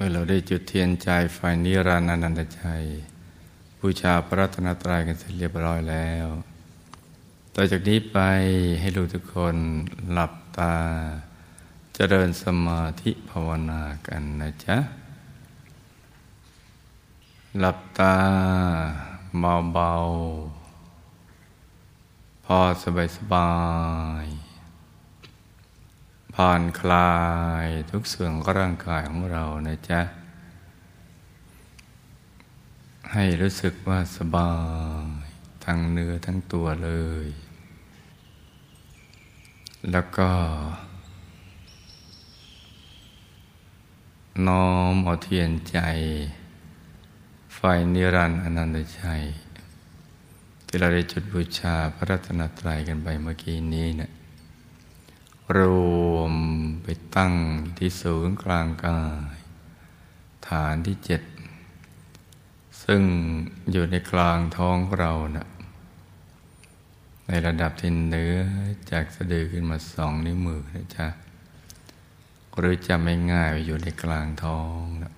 มื่อเราได้จุดเทียนใจไฟนิรันดรอนันตชัยบูชาพระรัตนตรัยกันเสร็จเรียบร้อยแล้ว ต่อจากนี้ไปให้ลูกทุกคนหลับตาจเจริญสมาธิภาวนากันนะจ๊ะ หลับตาเบาๆพอสบายๆ ผ่อนคลายทุกส่วนของร่างกายของเรานะจ๊ะ ให้รู้สึกว่าสบายทั้งเนื้อทั้งตัวเลย แล้วก็น้อมเอาเทียนใจ ไฟนิรันดร์อนันตชัยที่เราได้จุดบูชาพระรัตนตรัยกันไปเมื่อกี้นี้เนะี่ย รวมไปตั้งที่ศูนย์กลางกาย ฐานที่เจ็ด ซึ่งอยู่ในกลางท้องเรานะในระดับที่เนื้อจากสะดือขึ้นมาสองนิ้วมือนะจ๊ะหรือจะไม่ง่ายอยู่ในกลางท้องนะ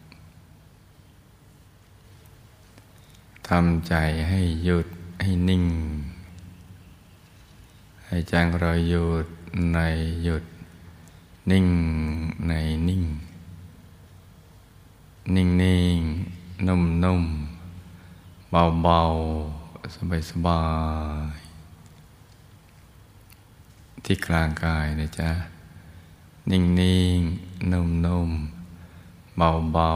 ทำใจให้หยุดให้นิ่ง ให้ใจเราหยุด ในหยุด นิ่งในนิ่ง นิ่งนิ่งนุ่มนุ่มเบาเบาสบายสบาย ที่กลางกายนะจ๊ะ นิ่งนิ่งนุ่มนุ่มเบาเบา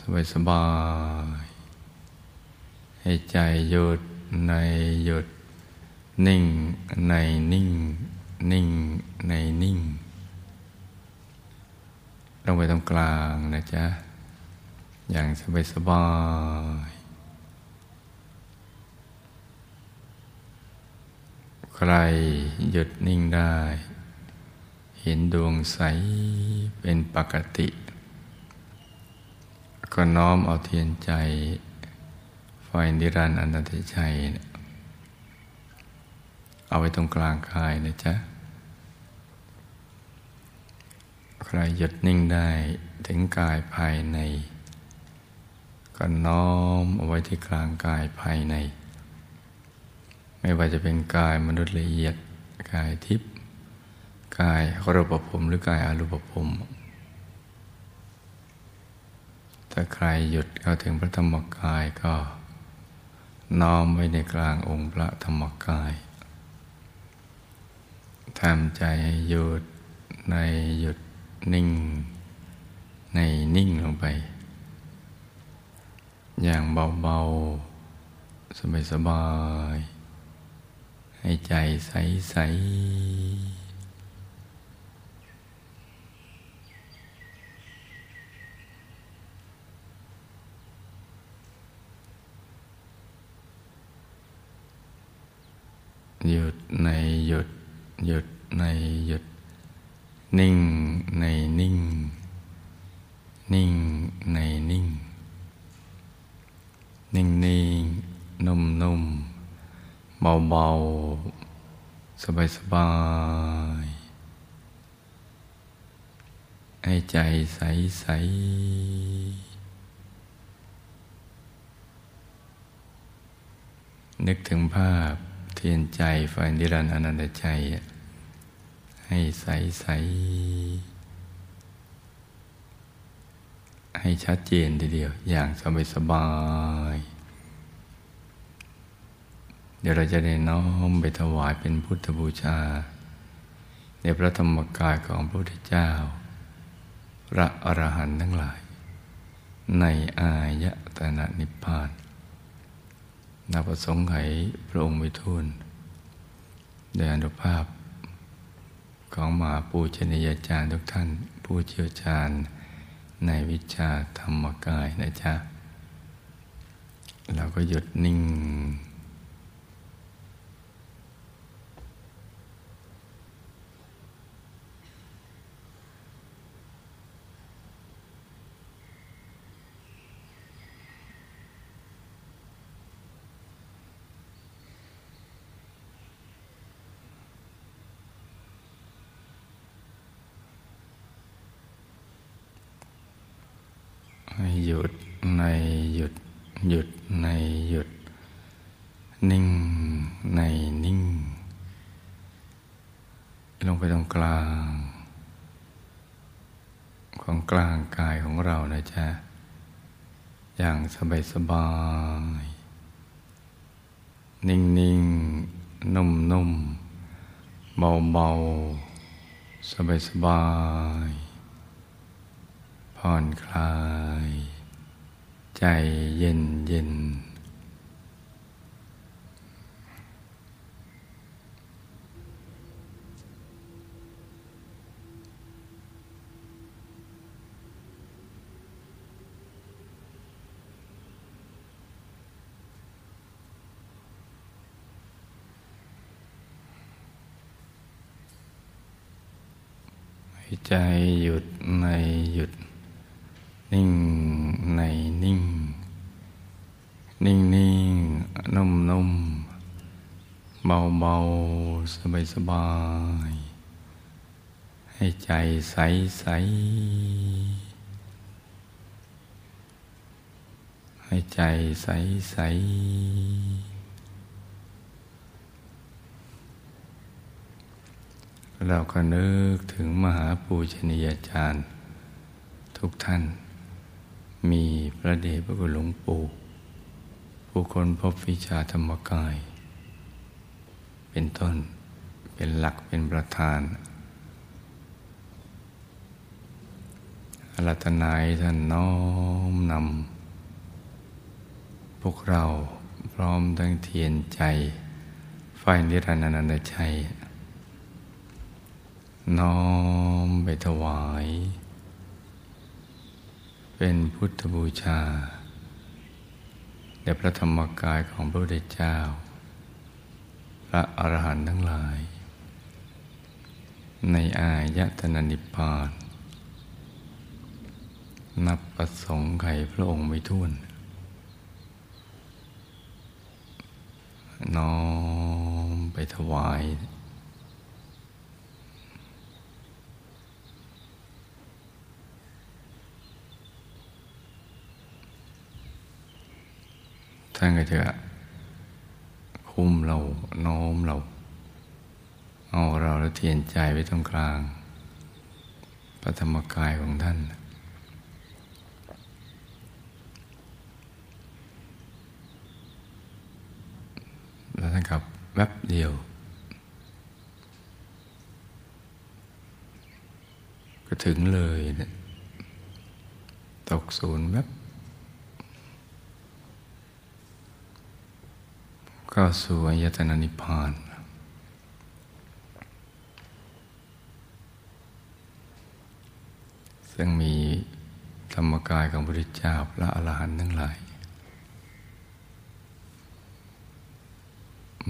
สบายสบาย ให้ใจหยุดในหยุด นิ่งในนิ่ง นิ่งในนิ่ง ลงไปตรงกลางนะจ๊ะ อย่างสบายสบายใครหยุดนิ่งได้ เห็นดวงใสเป็นปกติ ก็น้อมเอาเทียนใจไฟนิรันดร์อนันตชัย เอาไว้ตรงกลางกายนะจ๊ะ ใค รหยุดนิ่งได้ถึงกายภายใน ก็น้อมเอาไว้ที่กลางกายภายใน ไม่ว่าจะเป็นกายมนุษย์ละเอียดกายทิพย์กายรูปภพหรือกายอรูปภพถ้าใครหยุดเข้าถึงพระธรรมกายก็น้อมไว้ในกลางองค์พระธรรมกายทำใจให้หยุดในหยุด นิ่ง ในนิ่งลงไป อย่างเบาๆ สบายๆ ให้ใจใส ๆหยุดในหยุดหยุดในหยุด นิ่งในนิ่ง นิ่งในนิ่ง นิ่งนิ่งนุ่มนุ่มเบาเบาสบายสบายให้ใจใสใสนึกถึงภาพเทียนใจไฟนิรันดร์อนันตใจ ให้ใสใสให้ชัดเจนทีเดียว อย่างสบายสบาย เดี๋ยวเราจะได้น้อมไปถวายเป็นพุทธบูชา ในพระธรรมกายของพระพุทธเจ้า พระอรหันต์ทั้งหลาย ในอายตนะนิพพานนับประสงค์ไขพระองค์ไปทูลโดยอนุภาพ ของมหาปูชนียาจารย์ทุกท่าน ผู้เชี่ยวชาญในวิชาธรรมกายนะจ๊ะ เราก็หยุดนิ่ง หยุดในหยุด หยุดในหยุด นิ่งในนิ่ง ลงไปตรงกลาง ของกลางกายของเรานะจ๊ะ อย่างสบายสบาย นิ่งนิ่งนุ่มนุ่มเบาเบาสบายสบายผ่อนคลาย ใจเย็นเย็น ใจหยุดในหยุดนิ่ง ในนิ่ง นิ่งนิ่งนุ่มนุ่มเบาเบาสบายสบาย ให้ใจใสใสให้ใจใสใสเราก็นึกถึงมหาปูชนียาจารย์ ทุกท่าน มีพระเดชพระคุณหลวงปู่ผู้คนพบวิชาธรรมกาย เป็นต้นเป็นหลักเป็นประธานอารัตนายท่านน้อมนำ พวกเราพร้อมทั้งเทียนใจ ไฟนิรันดร์นันตชัย น้อมไปถวาย เป็นพุทธบูชาแด่พระธรรมกายของพระพุทธเจ้า พระอรหันต์ทั้งหลาย ในอายตนะนิพพานนับประสงค์ไขพระองค์ไม่ท้วน น้อมไปถวาย ท่านก็จะคุ้มเราโน้มเราเอาเราแล้วเทียนใจไว้ตรงกลางพระธรรมกายของท่าน แล้วท่านกับแวบเดียว ก็ถึงเลย ตกศูนย์แวบ ก็สู่อายตนะนิพพานซึ่งมีธรรมกายของพระพุทธเจ้าพระอรหันต์ทั้งหลาย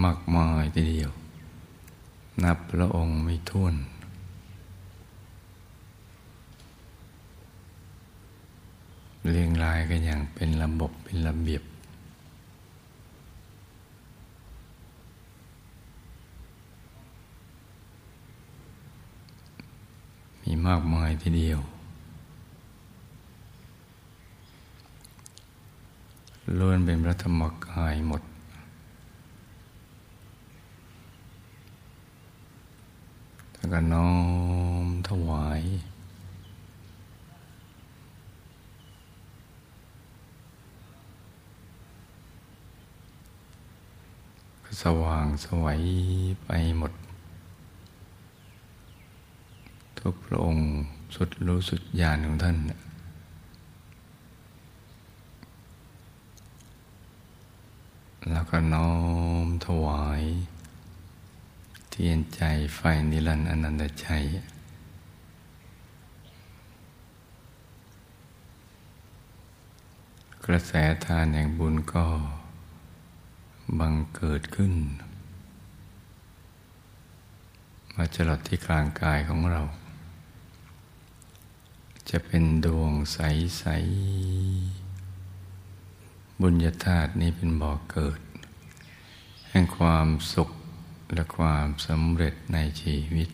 มากมายทีเดียว นับพระองค์ไม่ท้วน เรียงรายกันอย่างเป็นระบบเป็นระเบียบ มีมากมายทีเดียวล้วนเป็นพระธรรมกายหมด ถ้าก็น้อมถวาย สว่างสวัยไปหมด ทุกพระองค์สุดรู้สุดญาณของท่าน แล้วก็น้อมถวาย เทียนใจไฟนิรันดร์อนันตชัยกระแสทานแห่งบุญก็บังเกิดขึ้น มาจลดที่กลางกายของเรา จะเป็นดวงใส ๆ บุญญาธาตุนี้เป็นบ่อเกิด แห่งความสุขและความสำเร็จในชีวิต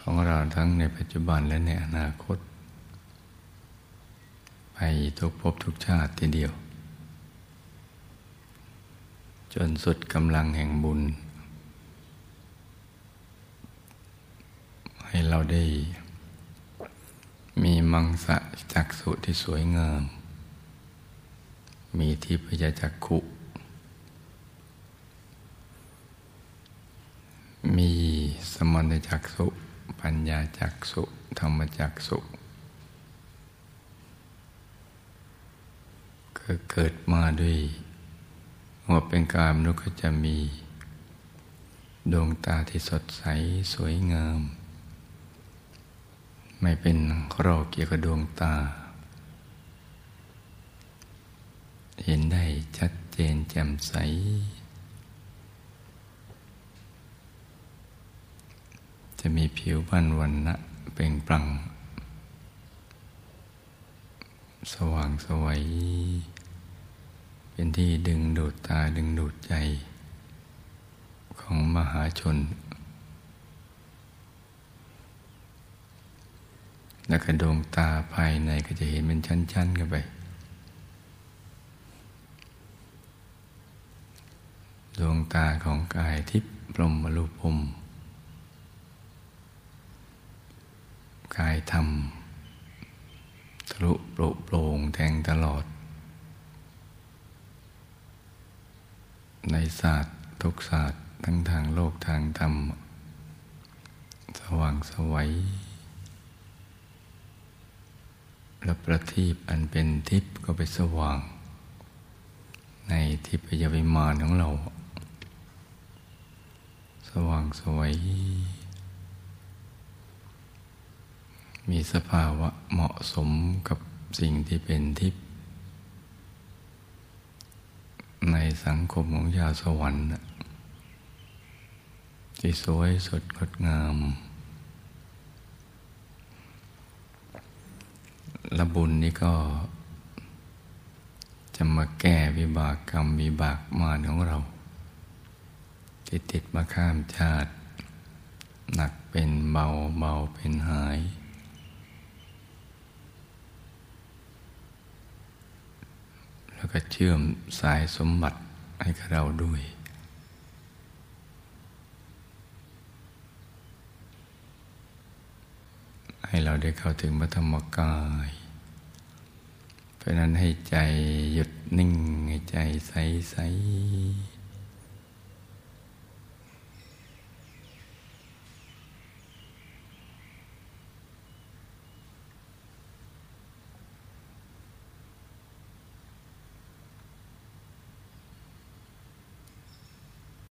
ของเราทั้งในปัจจุบันและในอนาคต ไปทุกภพทุกชาติทีเดียว จนสุดกำลังแห่งบุญ ให้เราได้ มีมังสะจักสุที่สวยงาม มีทิพยจักขุ มีสมณจักสุปัญญาจักสุธรรมจักสุก็เกิดมาด้วยว่าเป็นกามนุษย์ก็จะมี ดวงตาที่สดใสสวยงาม ไม่เป็นโรคเกี่ยวกับดวงตา เห็นได้ชัดเจนแจ่มใส จะมีผิวพรรณวันนะเปล่งปลั่ง สว่างสวัยเป็นที่ดึงดูดตาดึงดูดใจ ของมหาชน แล้วก็ดวงตาภายในก็จะเห็นเป็นชั้น ๆ กันไป ดวงตาของกายทิพย์ปรมรูปภมกายธรรมทะลุโปร่โปร่งแทงตลอด ในศาสตร์ทุกศาสตร์ทั้งทางโลกทางธรรม สว่างสวัย และประทีปอันเป็นทิพย์ก็ไปสว่าง ในทิพยวิมานของเรา สว่างสวย มีสภาวะเหมาะสมกับสิ่งที่เป็นทิพย์ในสังคมของชาวสวรรค์ที่สวยสดงดงาม และบุญนี้ก็ จะมาแก้วิบากกรรมวิบากมารของเรา ที่ติดมาข้ามชาติ หนักเป็นเบาเบาเป็นหาย แล้วก็เชื่อมสายสมบัติให้กับเราด้วย ให้เราได้เข้าถึงพระธรรมกาย เพราะนั้นให้ใจหยุดนิ่ง ให้ใจใสใส